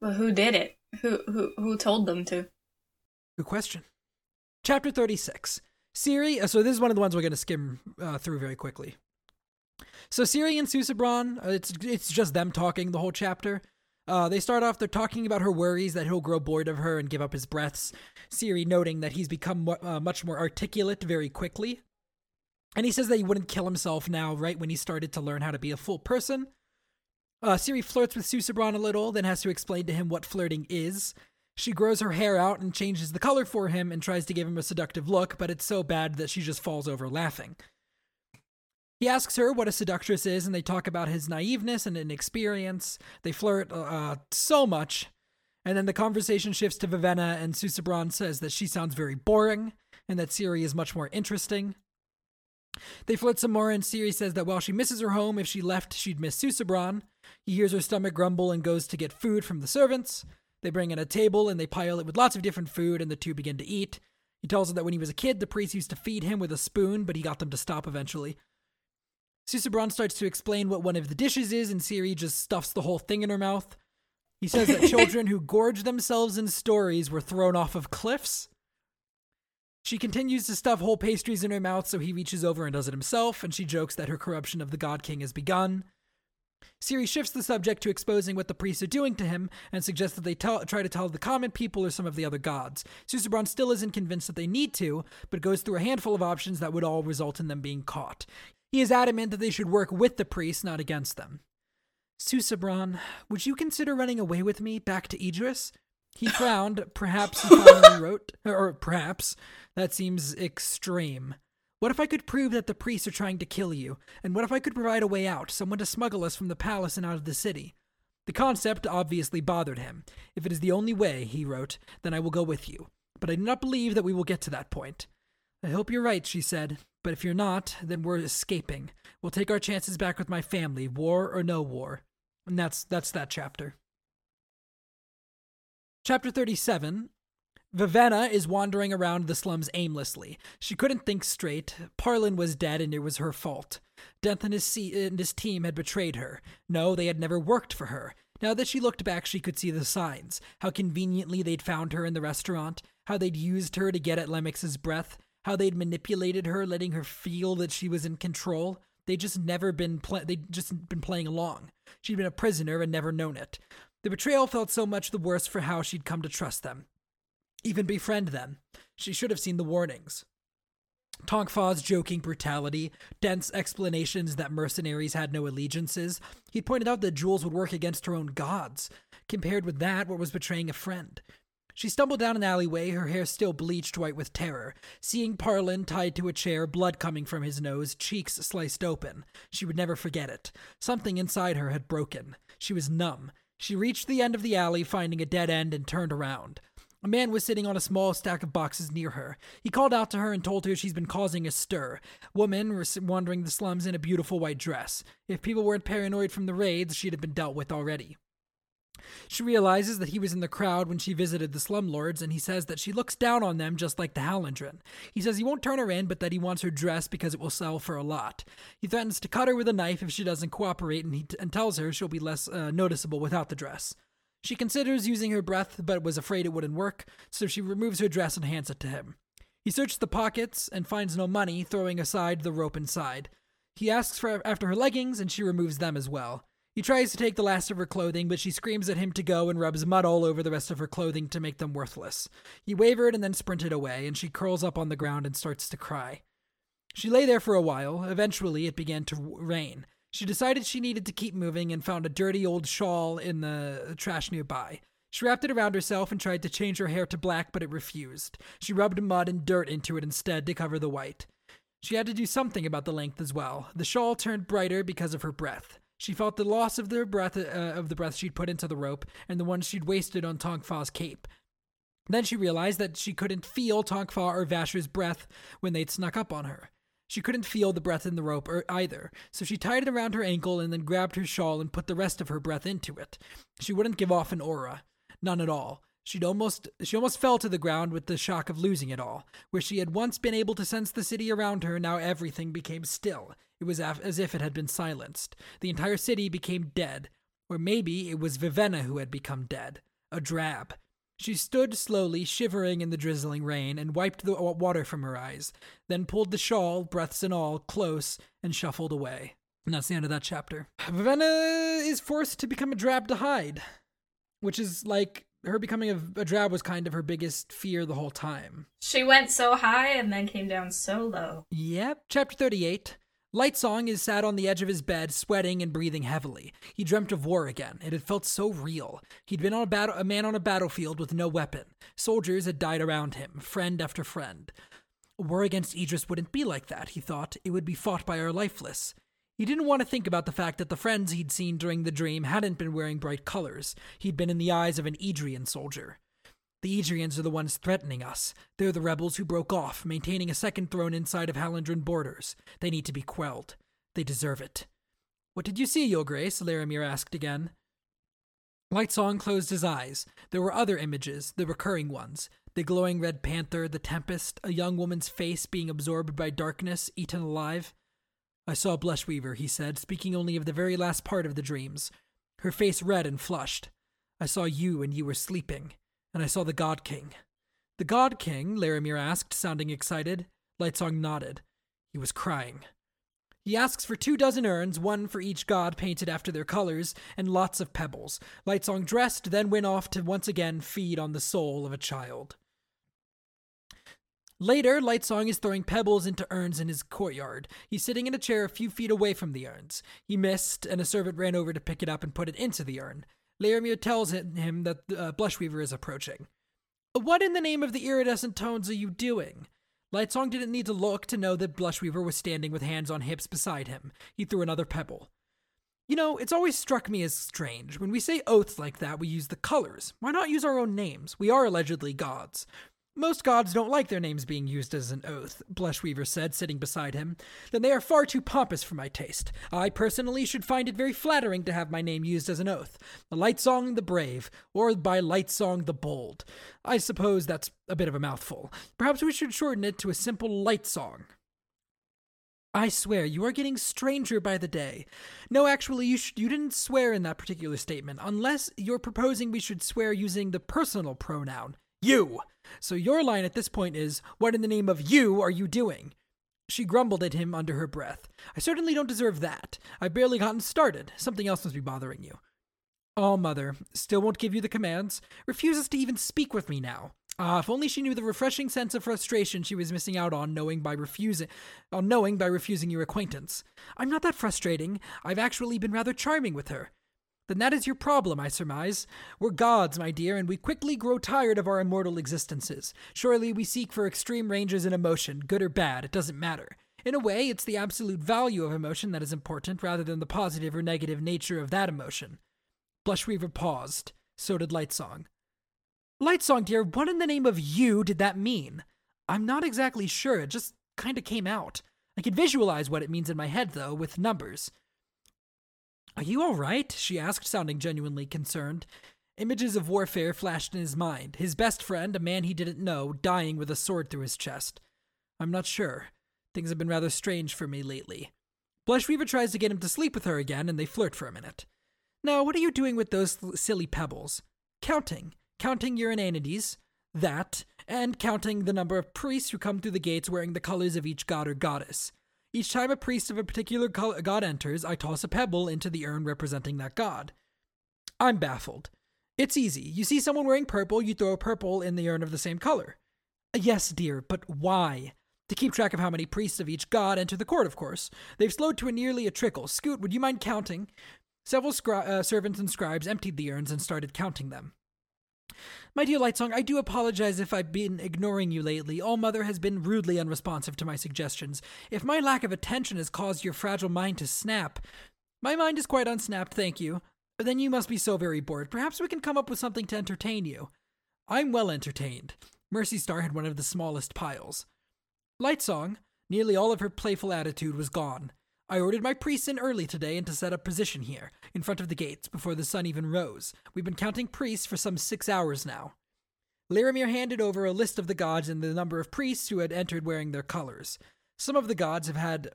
S2: But who did it? Who who who told them to?
S1: Good question. Chapter 36. Siri, uh, so this is one of the ones we're going to skim uh, through very quickly. So Siri and Susebron, uh, it's it's just them talking the whole chapter. Uh, they start off, they're talking about her worries that he'll grow bored of her and give up his breaths. Siri noting that he's become uh, much more articulate very quickly. And he says that he wouldn't kill himself now, right when he started to learn how to be a full person. Uh, Siri flirts with Susebron a little, then has to explain to him what flirting is. She grows her hair out and changes the color for him and tries to give him a seductive look, but it's so bad that she just falls over laughing. He asks her what a seductress is, and they talk about his naiveness and inexperience. They flirt uh, so much. And then the conversation shifts to Vivenna, and Susebron says that she sounds very boring and that Siri is much more interesting. They flirt some more, and Siri says that while she misses her home, if she left, she'd miss Susebron. He hears her stomach grumble and goes to get food from the servants. They bring in a table and they pile it with lots of different food, and the two begin to eat. He tells her that when he was a kid, the priest used to feed him with a spoon, but he got them to stop eventually. Susebron starts to explain what one of the dishes is, and Siri just stuffs the whole thing in her mouth. He says that children who gorge themselves in stories were thrown off of cliffs. She continues to stuff whole pastries in her mouth, so he reaches over and does it himself, and she jokes that her corruption of the God King has begun. Siri shifts the subject to exposing what the priests are doing to him and suggests that they tell, try to tell the common people or some of the other gods. Susebron still isn't convinced that they need to, but goes through a handful of options that would all result in them being caught. He is adamant that they should work with the priests, not against them. Susebron, would you consider running away with me back to Idris? He frowned. Perhaps he finally wrote, or perhaps that seems extreme. What if I could prove that the priests are trying to kill you? And what if I could provide a way out, someone to smuggle us from the palace and out of the city? The concept obviously bothered him. If it is the only way, he wrote, then I will go with you. But I do not believe that we will get to that point. I hope you're right, she said. But if you're not, then we're escaping. We'll take our chances back with my family, war or no war. And that's that's that chapter. Chapter 37 Vivenna is wandering around the slums aimlessly. She couldn't think straight. Parlin was dead and it was her fault. Denth and his, se- and his team had betrayed her. No, they had never worked for her. Now that she looked back, she could see the signs. How conveniently they'd found her in the restaurant. How they'd used her to get at Lemex's breath. How they'd manipulated her, letting her feel that she was in control. They'd just never been pl- they'd just been playing along. She'd been a prisoner and never known it. The betrayal felt so much the worse for how she'd come to trust them even befriend them. She should have seen the warnings. Tonk Fah's joking brutality, Denth's explanations that mercenaries had no allegiances. He'd pointed out that Jewels would work against her own gods. Compared with that, what was betraying a friend? She stumbled down an alleyway, her hair still bleached white with terror. Seeing Parlin tied to a chair, blood coming from his nose, cheeks sliced open. She would never forget it. Something inside her had broken. She was numb. She reached the end of the alley, finding a dead end, and turned around. A man was sitting on a small stack of boxes near her. He called out to her and told her she's been causing a stir. Woman wandering the slums in a beautiful white dress. If people weren't paranoid from the raids, she'd have been dealt with already. She realizes that he was in the crowd when she visited the slumlords, and he says that she looks down on them just like the Hallandren. He says he won't turn her in, but that he wants her dress because it will sell for a lot. He threatens to cut her with a knife if she doesn't cooperate, and he t- and tells her she'll be less uh, noticeable without the dress. She considers using her breath, but was afraid it wouldn't work, so she removes her dress and hands it to him. He searches the pockets and finds no money, throwing aside the rope inside. He asks for after her leggings, and she removes them as well. He tries to take the last of her clothing, but she screams at him to go and rubs mud all over the rest of her clothing to make them worthless. He wavered and then sprinted away, and she curls up on the ground and starts to cry. She lay there for a while. Eventually, it began to rain. She decided she needed to keep moving and found a dirty old shawl in the trash nearby. She wrapped it around herself and tried to change her hair to black, but it refused. She rubbed mud and dirt into it instead to cover the white. She had to do something about the length as well. The shawl turned brighter because of her breath. She felt the loss of the breath uh, of the breath she'd put into the rope and the one she'd wasted on Tonk Fah's cape. Then she realized that she couldn't feel Tongfa or Vasher's breath when they'd snuck up on her. She couldn't feel the breath in the rope er, either, so she tied it around her ankle and then grabbed her shawl and put the rest of her breath into it. She wouldn't give off an aura, none at all. She'd almost she almost fell to the ground with the shock of losing it all. Where she had once been able to sense the city around her, now everything became still. It was as if it had been silenced. The entire city became dead, or maybe it was Vivenna who had become dead. A drab, she stood slowly, shivering in the drizzling rain, and wiped the water from her eyes, then pulled the shawl, breaths and all, close and shuffled away. And that's the end of that chapter. Vivenna is forced to become a drab to hide, which is like her becoming a, a, drab was kind of her biggest fear the whole time.
S2: She went so high and then came down so low.
S1: Yep. Chapter 38 Lightsong is sat on the edge of his bed, sweating and breathing heavily. He dreamt of war again. It had felt so real. He'd been on a, a man on a battlefield with no weapon. Soldiers had died around him, friend after friend. War against Idris wouldn't be like that, he thought. It would be fought by our lifeless. He didn't want to think about the fact that the friends he'd seen during the dream hadn't been wearing bright colors. He'd been in the eyes of an Idrian soldier. The Idrians are the ones threatening us. They're the rebels who broke off, maintaining a second throne inside of Hallandren borders. They need to be quelled. They deserve it. What did you see, Your Grace? Llarimar asked again. Lightsong closed his eyes. There were other images, the recurring ones. The glowing red panther, the tempest, a young woman's face being absorbed by darkness, eaten alive. I saw Blushweaver, he said, speaking only of the very last part of the dreams. Her face red and flushed. I saw you and you were sleeping and I saw the God King. The God King? Llarimar asked, sounding excited. Lightsong nodded. He was crying. He asks for two dozen urns, one for each god painted after their colors, and lots of pebbles. Lightsong dressed, then went off to once again feed on the soul of a child. Later, Lightsong is throwing pebbles into urns in his courtyard. He's sitting in a chair a few feet away from the urns. He missed, and a servant ran over to pick it up and put it into the urn. Llarimar tells him that uh, Blushweaver is approaching. What in the name of the iridescent tones are you doing? Lightsong didn't need to look to know that Blushweaver was standing with hands on hips beside him. He threw another pebble. You know, it's always struck me as strange. When we say oaths like that, we use the colors. Why not use our own names? We are allegedly gods. Most gods don't like their names being used as an oath, Blushweaver said, sitting beside him. Then they are far too pompous for my taste. I personally should find it very flattering to have my name used as an oath. The Lightsong the Brave, or by Lightsong the Bold. I suppose that's a bit of a mouthful. Perhaps we should shorten it to a simple Lightsong. I swear, you are getting stranger by the day. No, actually, you, sh- you didn't swear in that particular statement, unless you're proposing we should swear using the personal pronoun. You! So your line at this point is, What in the name of you are you doing? She grumbled at him under her breath. I certainly don't deserve that. I've barely gotten started. Something else must be bothering you. Oh, mother, still won't give you the commands. Refuses to even speak with me now. Ah, if only she knew the refreshing sense of frustration she was missing out on knowing by refusing on knowing by refusing your acquaintance. I'm not that frustrating. I've actually been rather charming with her. Then that is your problem, I surmise. We're gods, my dear, and we quickly grow tired of our immortal existences. Surely we seek for extreme ranges in emotion, good or bad, it doesn't matter. In a way, it's the absolute value of emotion that is important rather than the positive or negative nature of that emotion. Blushweaver paused. So did Lightsong. Lightsong, dear, what in the name of you did that mean? I'm not exactly sure, it just kinda came out. I can visualize what it means in my head, though, with numbers. Are you all right? she asked, sounding genuinely concerned. Images of warfare flashed in his mind. His best friend, a man he didn't know, dying with a sword through his chest. I'm not sure. Things have been rather strange for me lately. Blushweaver tries to get him to sleep with her again, and they flirt for a minute. Now, what are you doing with those silly pebbles? Counting. Counting your inanities. That. And counting the number of priests who come through the gates wearing the colors of each god or goddess. Each time a priest of a particular god enters, I toss a pebble into the urn representing that god. I'm baffled. It's easy. You see someone wearing purple, you throw a purple in the urn of the same color. Yes, dear, but why? To keep track of how many priests of each god enter the court, of course. They've slowed to a nearly a trickle. Scoot, would you mind counting? Several scri- uh, servants and scribes emptied the urns and started counting them. My dear Lightsong, I do apologize if I've been ignoring you lately. Allmother has been rudely unresponsive to my suggestions. If my lack of attention has caused your fragile mind to snap, my mind is quite unsnapped, thank you. But then you must be so very bored. Perhaps we can come up with something to entertain you. I'm well entertained. Mercystar had one of the smallest piles. Lightsong, nearly all of her playful attitude was gone. I ordered my priests in early today and to set up position here, in front of the gates, before the sun even rose. We've been counting priests for some six hours now. Llarimar handed over a list of the gods and the number of priests who had entered wearing their colors. Some of the gods have had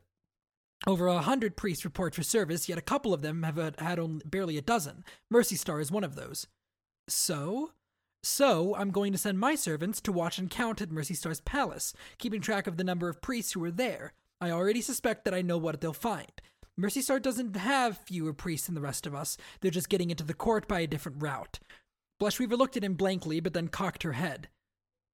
S1: over a hundred priests report for service, yet a couple of them have had only barely a dozen. Mercystar is one of those. So? So, I'm going to send my servants to watch and count at Mercystar's palace, keeping track of the number of priests who are there. I already suspect that I know what they'll find. Mercystar doesn't have fewer priests than the rest of us. They're just getting into the court by a different route. Blushweaver looked at him blankly, but then cocked her head.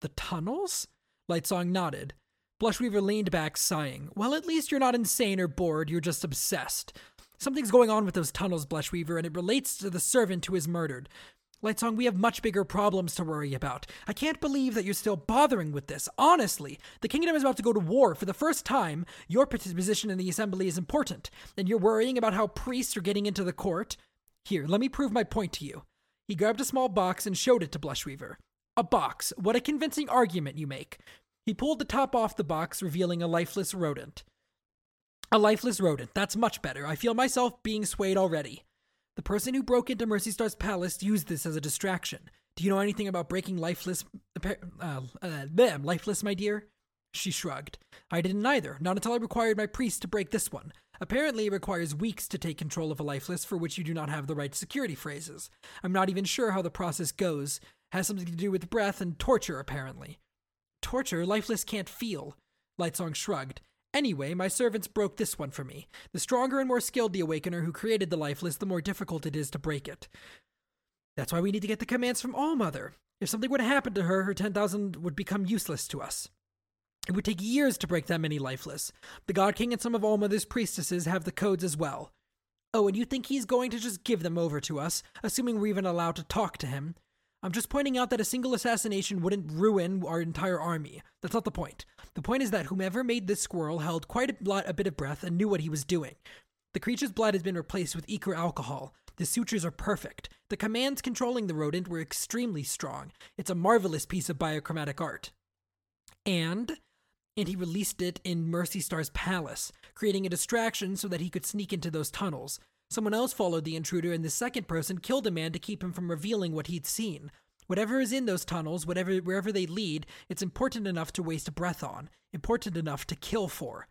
S1: The tunnels? Lightsong nodded. Blushweaver leaned back, sighing. Well, at least you're not insane or bored, you're just obsessed. Something's going on with those tunnels, Blushweaver, and it relates to the servant who is murdered. Lightsong, we have much bigger problems to worry about. I can't believe that you're still bothering with this. Honestly, the kingdom is about to go to war for the first time. Your position in the assembly is important, and you're worrying about how priests are getting into the court. Here, let me prove my point to you. He grabbed a small box and showed it to Blushweaver. A box. What a convincing argument you make. He pulled the top off the box, revealing a lifeless rodent. A lifeless rodent. That's much better. I feel myself being swayed already. The person who broke into Mercystar's palace used this as a distraction. Do you know anything about breaking lifeless, uh, uh, lifeless, my dear? She shrugged. I didn't either, not until I required my priest to break this one. Apparently, it requires weeks to take control of a lifeless for which you do not have the right security phrases. I'm not even sure how the process goes. Has something to do with breath and torture, apparently. Torture? Lifeless can't feel. Lightsong shrugged. Anyway, my servants broke this one for me. The stronger and more skilled the Awakener who created the Lifeless, the more difficult it is to break it. That's why we need to get the commands from Allmother. If something would happen to her, her 10,000 would become useless to us. It would take years to break that many lifeless. The God King and some of Allmother's priestesses have the codes as well. Oh, and you think he's going to just give them over to us, assuming we're even allowed to talk to him? I'm just pointing out that a single assassination wouldn't ruin our entire army. That's not the point. The point is that whomever made this squirrel held quite a, lot, a bit of breath and knew what he was doing. The creature's blood has been replaced with ichor-alcohol. The sutures are perfect. The commands controlling the rodent were extremely strong. It's a marvelous piece of biochromatic art. And and he released it in Mercystar's palace, creating a distraction so that he could sneak into those tunnels. Someone else followed the intruder, and the second person killed a man to keep him from revealing what he'd seen. Whatever is in those tunnels, whatever wherever they lead, it's important enough to waste a breath on, important enough to kill for.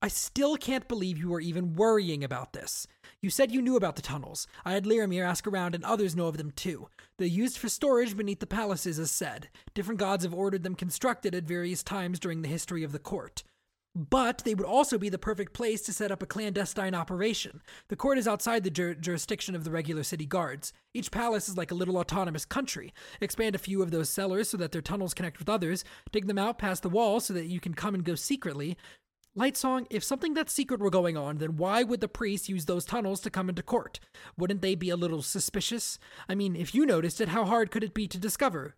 S1: I still can't believe you are even worrying about this. You said you knew about the tunnels. I had Llarimar ask around, and others know of them too. They're used for storage beneath the palaces, as said. Different gods have ordered them constructed at various times during the history of the court. But they would also be the perfect place to set up a clandestine operation. The court is outside the jur- jurisdiction of the regular city guards. Each palace is like a little autonomous country. Expand a few of those cellars so that their tunnels connect with others. Dig them out past the wall so that you can come and go secretly. Lightsong, if something that secret were going on, then why would the priests use those tunnels to come into court? Wouldn't they be a little suspicious? I mean, if you noticed it, how hard could it be to discover?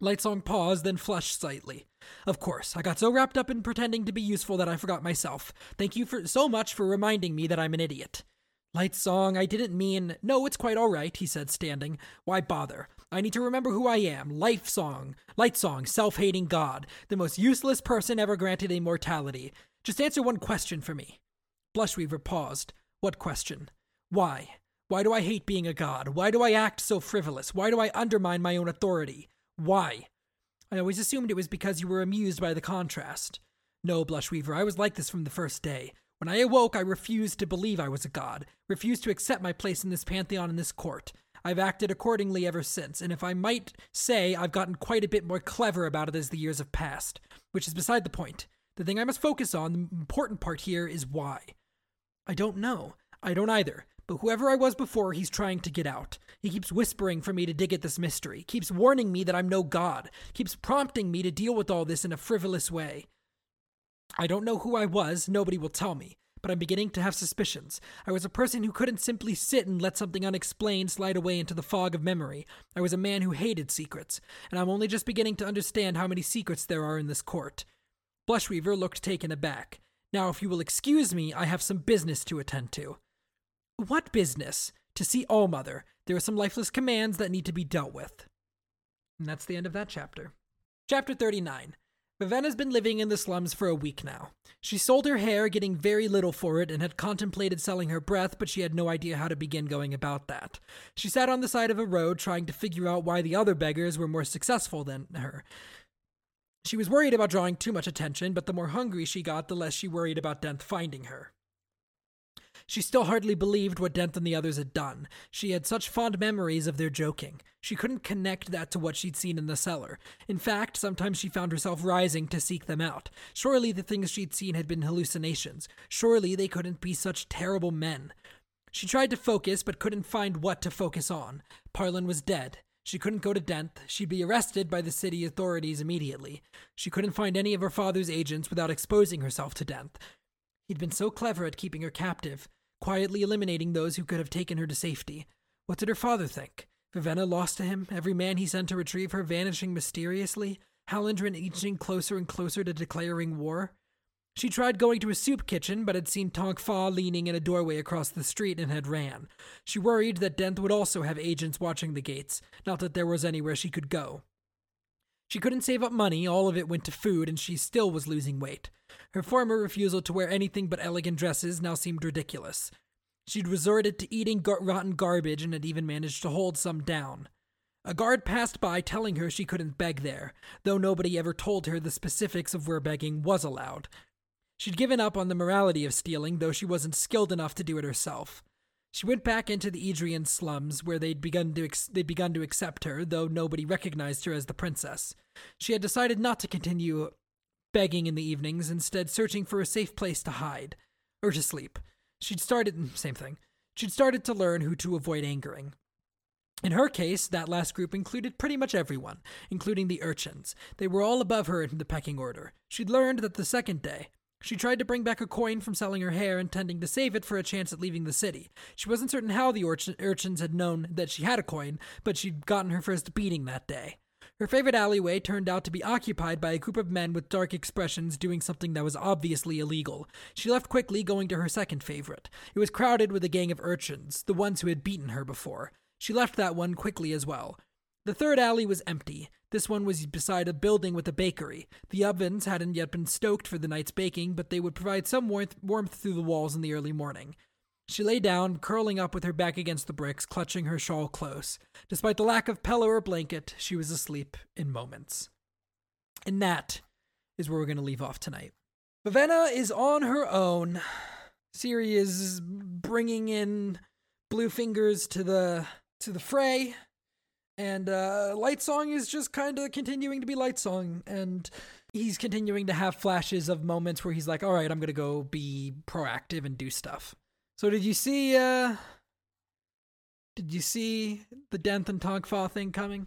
S1: Lightsong paused, then flushed slightly. Of course, I got so wrapped up in pretending to be useful that I forgot myself. Thank you for so much for reminding me that I'm an idiot. Lightsong, I didn't mean. No, it's quite all right, he said, standing. Why bother? I need to remember who I am. Life Song. Lightsong, self hating God. The most useless person ever granted immortality. Just answer one question for me. Blushweaver paused. What question? Why? Why do I hate being a god? Why do I act so frivolous? Why do I undermine my own authority? Why? I always assumed it was because you were amused by the contrast. No, Blushweaver, I was like this from the first day. When I awoke, I refused to believe I was a god, refused to accept my place in this pantheon in this court. I've acted accordingly ever since, and if I might say, I've gotten quite a bit more clever about it as the years have passed. Which is beside the point. The thing I must focus on, the important part here, is why. I don't know. I don't either. But whoever I was before, he's trying to get out. He keeps whispering for me to dig at this mystery, keeps warning me that I'm no god, keeps prompting me to deal with all this in a frivolous way. I don't know who I was, nobody will tell me, but I'm beginning to have suspicions. I was a person who couldn't simply sit and let something unexplained slide away into the fog of memory. I was a man who hated secrets, and I'm only just beginning to understand how many secrets there are in this court. Blushweaver looked taken aback. Now, if you will excuse me, I have some business to attend to. What business? To see Allmother. There are some lifeless commands that need to be dealt with. And that's the end of that chapter. Chapter 39. Vivenna's been living in the slums for a week now. She sold her hair, getting very little for it, and had contemplated selling her breath, but she had no idea how to begin going about that. She sat on the side of a road trying to figure out why the other beggars were more successful than her. She was worried about drawing too much attention, but the more hungry she got, the less she worried about Denth finding her. She still hardly believed what Denth and the others had done. She had such fond memories of their joking. She couldn't connect that to what she'd seen in the cellar. In fact, sometimes she found herself rising to seek them out. Surely the things she'd seen had been hallucinations. Surely they couldn't be such terrible men. She tried to focus, but couldn't find what to focus on. Parlin was dead. She couldn't go to Denth. She'd be arrested by the city authorities immediately. She couldn't find any of her father's agents without exposing herself to Denth. He'd been so clever at keeping her captive, quietly eliminating those who could have taken her to safety. What did her father think? Vivenna lost to him, every man he sent to retrieve her vanishing mysteriously, Hallandren inching closer and closer to declaring war? She tried going to a soup kitchen, but had seen Tonk Fah leaning in a doorway across the street and had ran. She worried that Denth would also have agents watching the gates, not that there was anywhere she could go. She couldn't save up money, all of it went to food, and she still was losing weight. Her former refusal to wear anything but elegant dresses now seemed ridiculous. She'd resorted to eating gar- rotten garbage and had even managed to hold some down. A guard passed by telling her she couldn't beg there, though nobody ever told her the specifics of where begging was allowed. She'd given up on the morality of stealing, though she wasn't skilled enough to do it herself. She went back into the Idrian slums, where they'd begun to ex- they'd begun to accept her, though nobody recognized her as the princess. She had decided not to continue begging in the evenings, instead searching for a safe place to hide or to sleep. She'd started mm, same thing. She'd started to learn who to avoid angering. In her case, that last group included pretty much everyone, including the urchins. They were all above her in the pecking order. She'd learned that the second day, she tried to bring back a coin from selling her hair, intending to save it for a chance at leaving the city. She wasn't certain how the urchin- urchins had known that she had a coin, but she'd gotten her first beating that day. Her favorite alleyway turned out to be occupied by a group of men with dark expressions doing something that was obviously illegal. She left quickly, going to her second favorite. It was crowded with a gang of urchins, the ones who had beaten her before. She left that one quickly as well. The third alley was empty. This one was beside a building with a bakery. The ovens hadn't yet been stoked for the night's baking, but they would provide some warmth, warmth through the walls in the early morning. She lay down, curling up with her back against the bricks, clutching her shawl close. Despite the lack of pillow or blanket, she was asleep in moments. And that is where we're going to leave off tonight. Vivenna is on her own. Siri is bringing in Bluefingers to the to the fray and uh, Lightsong is just kind of continuing to be Lightsong, and he's continuing to have flashes of moments where he's like, "All right, I'm gonna go be proactive and do stuff." So, did you see? uh Did you see the Denth and Tonk Fah thing coming?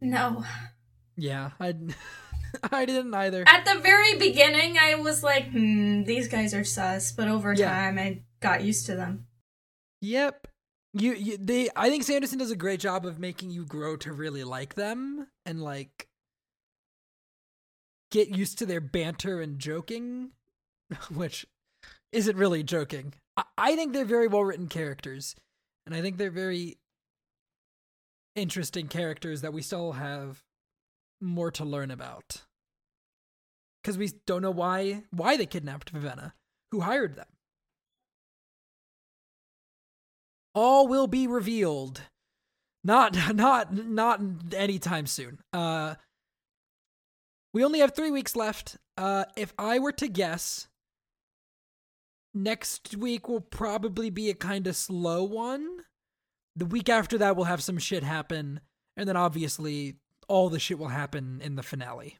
S2: No.
S1: Yeah, I. I didn't either.
S2: At the very beginning, I was like, hmm, these guys are sus, but over
S1: Yeah.
S2: time, I got used to them.
S1: Yep. You, you they I think Sanderson does a great job of making you grow to really like them and like get used to their banter and joking, which isn't really joking. I, I think they're very well written characters, and I think they're very interesting characters that we still have more to learn about. Because we don't know why why they kidnapped Vivenna, who hired them. All will be revealed. Not not not anytime soon. Uh we only have three weeks left. Uh if i were to guess next week will probably be a kind of slow one. The week after that we'll have some shit happen and then obviously all the shit will happen in the finale.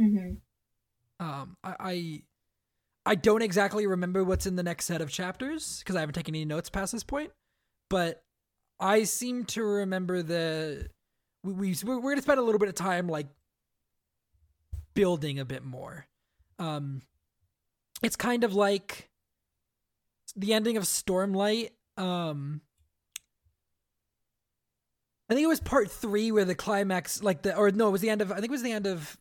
S2: Mm-hmm.
S1: um i i, I don't exactly remember what's in the next set of chapters because i haven't taken any notes past this point but I seem to remember the we, we we're going to spend a little bit of time like building a bit more. Um, it's kind of like the ending of Stormlight. Um, I think it was part three where the climax, like the or no, it was the end of. I think it was the end of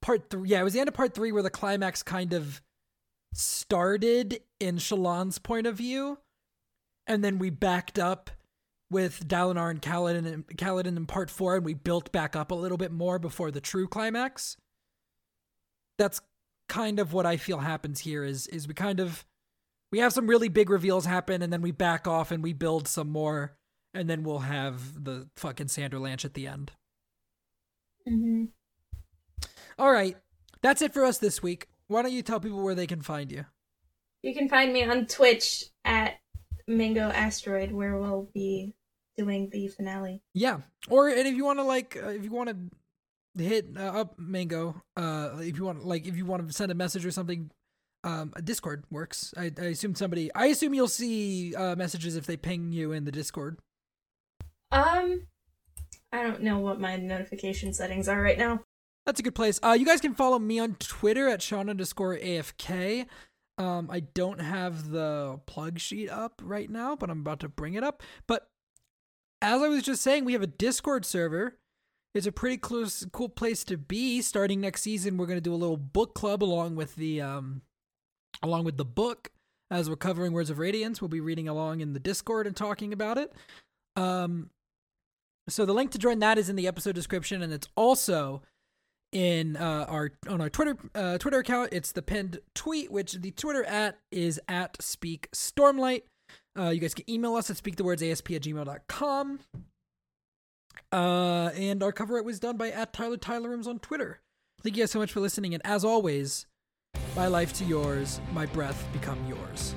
S1: part three. Yeah, it was the end of part three where the climax kind of started in Shallan's point of view and then we backed up with Dalinar and Kaladin and Kaladin in part four, and we built back up a little bit more before the true climax. That's kind of what I feel happens here. Is is we kind of we have some really big reveals happen, and then we back off and we build some more, and then we'll have the fucking Sanderlanche at the end.
S2: Mm-hmm.
S1: All right, that's it for us this week. Why don't you tell people where they can find you?
S2: You can find me on Twitch at Mango Asteroid, where we'll be doing the finale.
S1: Yeah, or and if you want to like, uh, if you want to hit uh, up Mango, uh, if you want like, if you want to send a message or something, um, a Discord works. I, I assume somebody. I assume you'll see uh, messages if they ping you in the Discord.
S2: Um, I don't know what my notification settings are right now.
S1: That's a good place. Uh, you guys can follow me on Twitter at Sean underscore AFK. Um, I don't have the plug sheet up right now, but I'm about to bring it up. But as I was just saying, we have a Discord server. It's a pretty close, cool place to be. Starting next season, we're gonna do a little book club along with the um, along with the book. As we're covering Words of Radiance, we'll be reading along in the Discord and talking about it. Um, so the link to join that is in the episode description, and it's also in uh, our on our Twitter uh, Twitter account. It's the pinned tweet, which the Twitter at is at Speak Stormlight. Uh, you guys can email us at speakthewordsasp at gmail.com. Uh, and our cover art was done by at Tyler Tylerums on Twitter. Thank you guys so much for listening, and as always, my life to yours, my breath become yours.